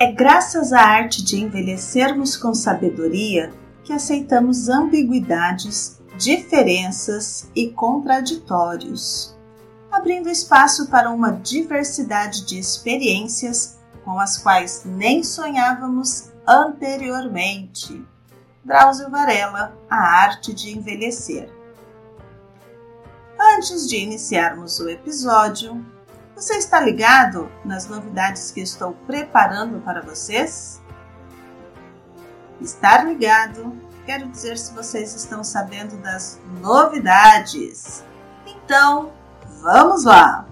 É graças à arte de envelhecermos com sabedoria que aceitamos ambiguidades, diferenças e contraditórios, abrindo espaço para uma diversidade de experiências com as quais nem sonhávamos anteriormente. Drauzio Varela, A Arte de Envelhecer. Antes de iniciarmos o episódio, você está ligado nas novidades que estou preparando para vocês? Estar ligado quero dizer se vocês estão sabendo das novidades. Então, vamos lá!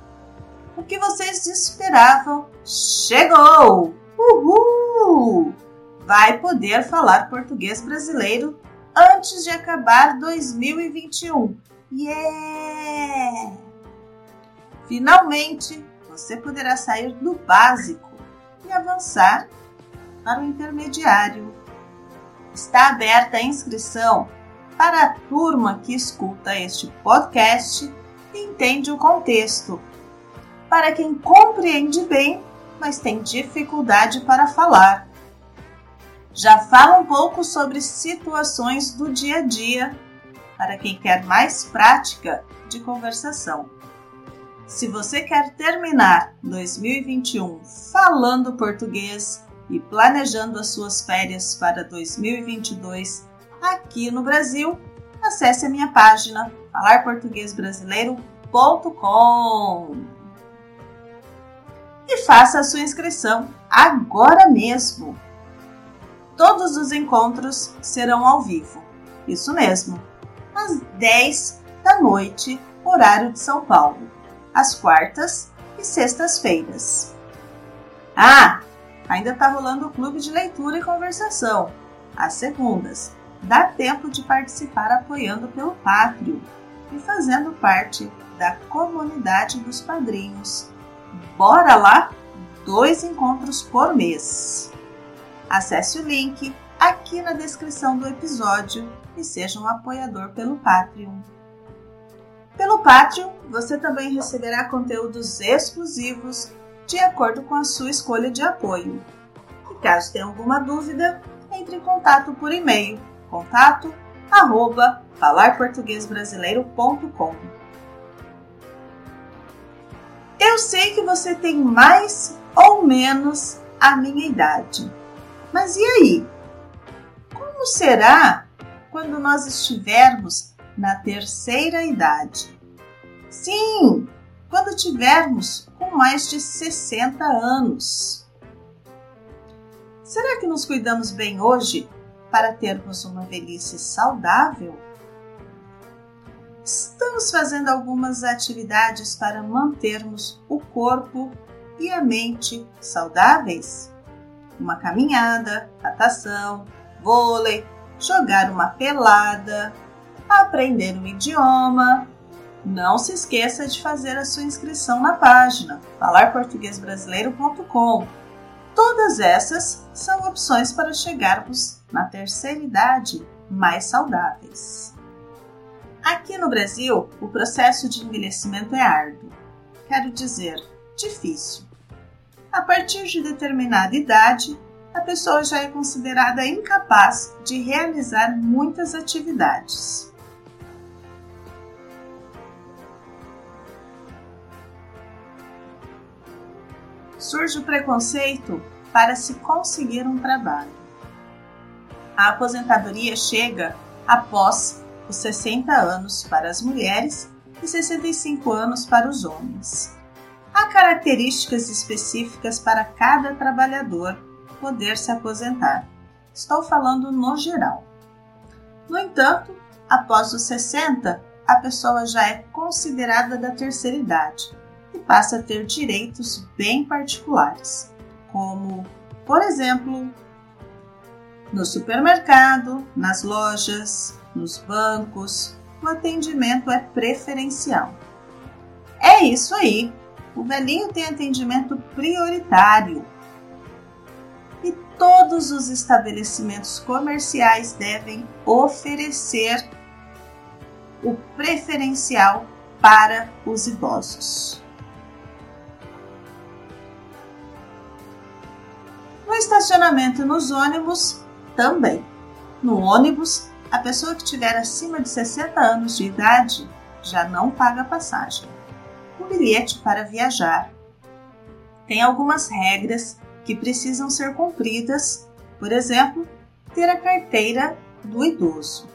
O que vocês esperavam chegou! Uhul! Vai poder falar português brasileiro antes de acabar 2021. Yeah! Finalmente, você poderá sair do básico e avançar para o intermediário. Está aberta a inscrição para a turma que escuta este podcast e entende o contexto. Para quem compreende bem, mas tem dificuldade para falar. Já fala um pouco sobre situações do dia a dia, para quem quer mais prática de conversação. Se você quer terminar 2021 falando português e planejando as suas férias para 2022 aqui no Brasil, acesse a minha página falarportuguesbrasileiro.com e faça a sua inscrição agora mesmo. Todos os encontros serão ao vivo. Isso mesmo, às 10 da noite, horário de São Paulo às quartas e sextas-feiras. Ah, ainda está rolando o clube de leitura e conversação, às segundas. Dá tempo de participar apoiando pelo Pátrio e fazendo parte da comunidade dos padrinhos. Bora lá? Dois encontros por mês. Acesse o link aqui na descrição do episódio e seja um apoiador pelo Patreon. Patreon, você também receberá conteúdos exclusivos de acordo com a sua escolha de apoio. E caso tenha alguma dúvida, entre em contato por e-mail contato arroba falarportuguesbrasileiro.com Eu sei que você tem mais ou menos a minha idade. Mas e aí? Como será quando nós estivermos na terceira idade. Sim, quando tivermos com mais de 60 anos. Será que nos cuidamos bem hoje para termos uma velhice saudável? Estamos fazendo algumas atividades para mantermos o corpo e a mente saudáveis? Uma caminhada, natação, vôlei, jogar uma pelada, aprender um idioma. Não se esqueça de fazer a sua inscrição na página falarportuguesbrasileiro.com. Todas essas são opções para chegarmos na terceira idade mais saudáveis. Aqui no Brasil, o processo de envelhecimento é árduo, quero dizer, difícil. A partir de determinada idade, a pessoa já é considerada incapaz de realizar muitas atividades. Surge o preconceito para se conseguir um trabalho. A aposentadoria chega após os 60 anos para as mulheres e 65 anos para os homens. Há características específicas para cada trabalhador poder se aposentar. Estou falando no geral. No entanto, após os 60, a pessoa já é considerada da terceira idade passa a ter direitos bem particulares, como, por exemplo, no supermercado, nas lojas, nos bancos, o atendimento é preferencial. É isso aí! O velhinho tem atendimento prioritário. E todos os estabelecimentos comerciais devem oferecer o preferencial para os idosos. Estacionamento nos ônibus, também. No ônibus, a pessoa que tiver acima de 60 anos de idade já não paga passagem. O bilhete para viajar tem algumas regras que precisam ser cumpridas, por exemplo, ter a carteira do idoso.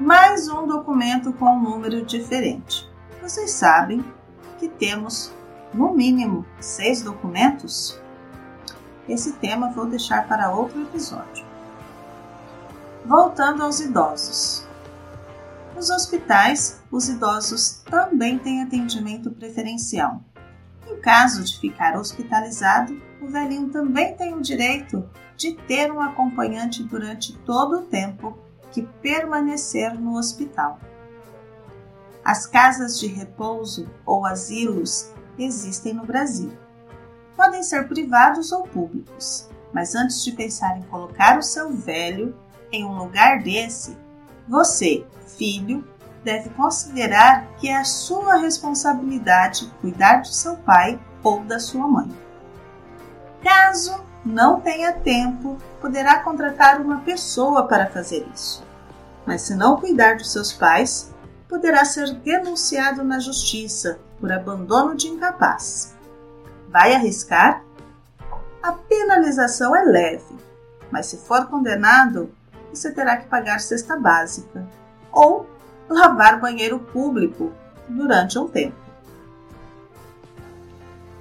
Mais um documento com um número diferente. Vocês sabem que temos no mínimo seis documentos? Esse tema vou deixar para outro episódio. Voltando aos idosos. Nos hospitais, os idosos também têm atendimento preferencial. Em caso de ficar hospitalizado, o velhinho também tem o direito de ter um acompanhante durante todo o tempo que permanecer no hospital. As casas de repouso ou asilos existem no Brasil. Podem ser privados ou públicos, mas antes de pensar em colocar o seu velho em um lugar desse, você, filho, deve considerar que é a sua responsabilidade cuidar do seu pai ou da sua mãe. Caso não tenha tempo, poderá contratar uma pessoa para fazer isso. Mas se não cuidar dos seus pais, poderá ser denunciado na justiça por abandono de incapaz. Vai arriscar? A penalização é leve, mas se for condenado, você terá que pagar cesta básica ou lavar banheiro público durante um tempo.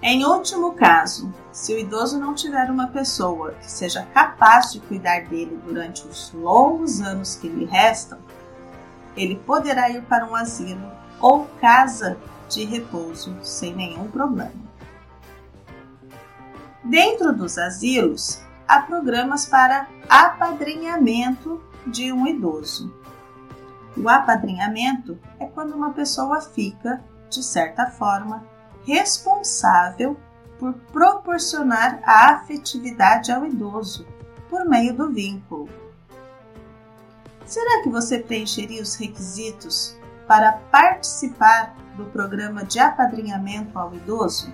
Em último caso, se o idoso não tiver uma pessoa que seja capaz de cuidar dele durante os longos anos que lhe restam, ele poderá ir para um asilo ou casa de repouso sem nenhum problema. Dentro dos asilos, há programas para apadrinhamento de um idoso. O apadrinhamento é quando uma pessoa fica, de certa forma, responsável por proporcionar a afetividade ao idoso por meio do vínculo. Será que você preencheria os requisitos para participar do programa de apadrinhamento ao idoso?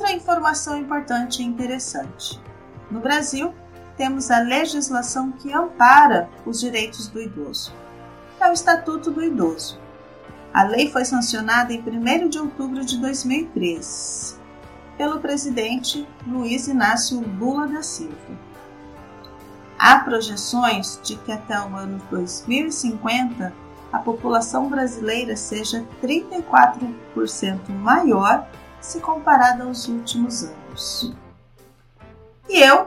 Outra informação importante e interessante: no Brasil, temos a legislação que ampara os direitos do idoso. É o Estatuto do Idoso. A lei foi sancionada em 1 de outubro de 2003 pelo presidente Luiz Inácio Lula da Silva. Há projeções de que até o ano 2050 a população brasileira seja 34% maior se comparada aos últimos anos. E eu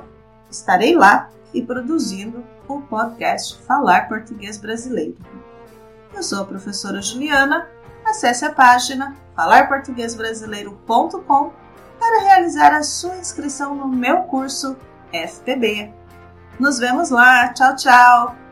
estarei lá e produzindo o podcast Falar Português Brasileiro. Eu sou a professora Juliana. Acesse a página falarportuguesbrasileiro.com para realizar a sua inscrição no meu curso FPB. Nos vemos lá. Tchau, tchau!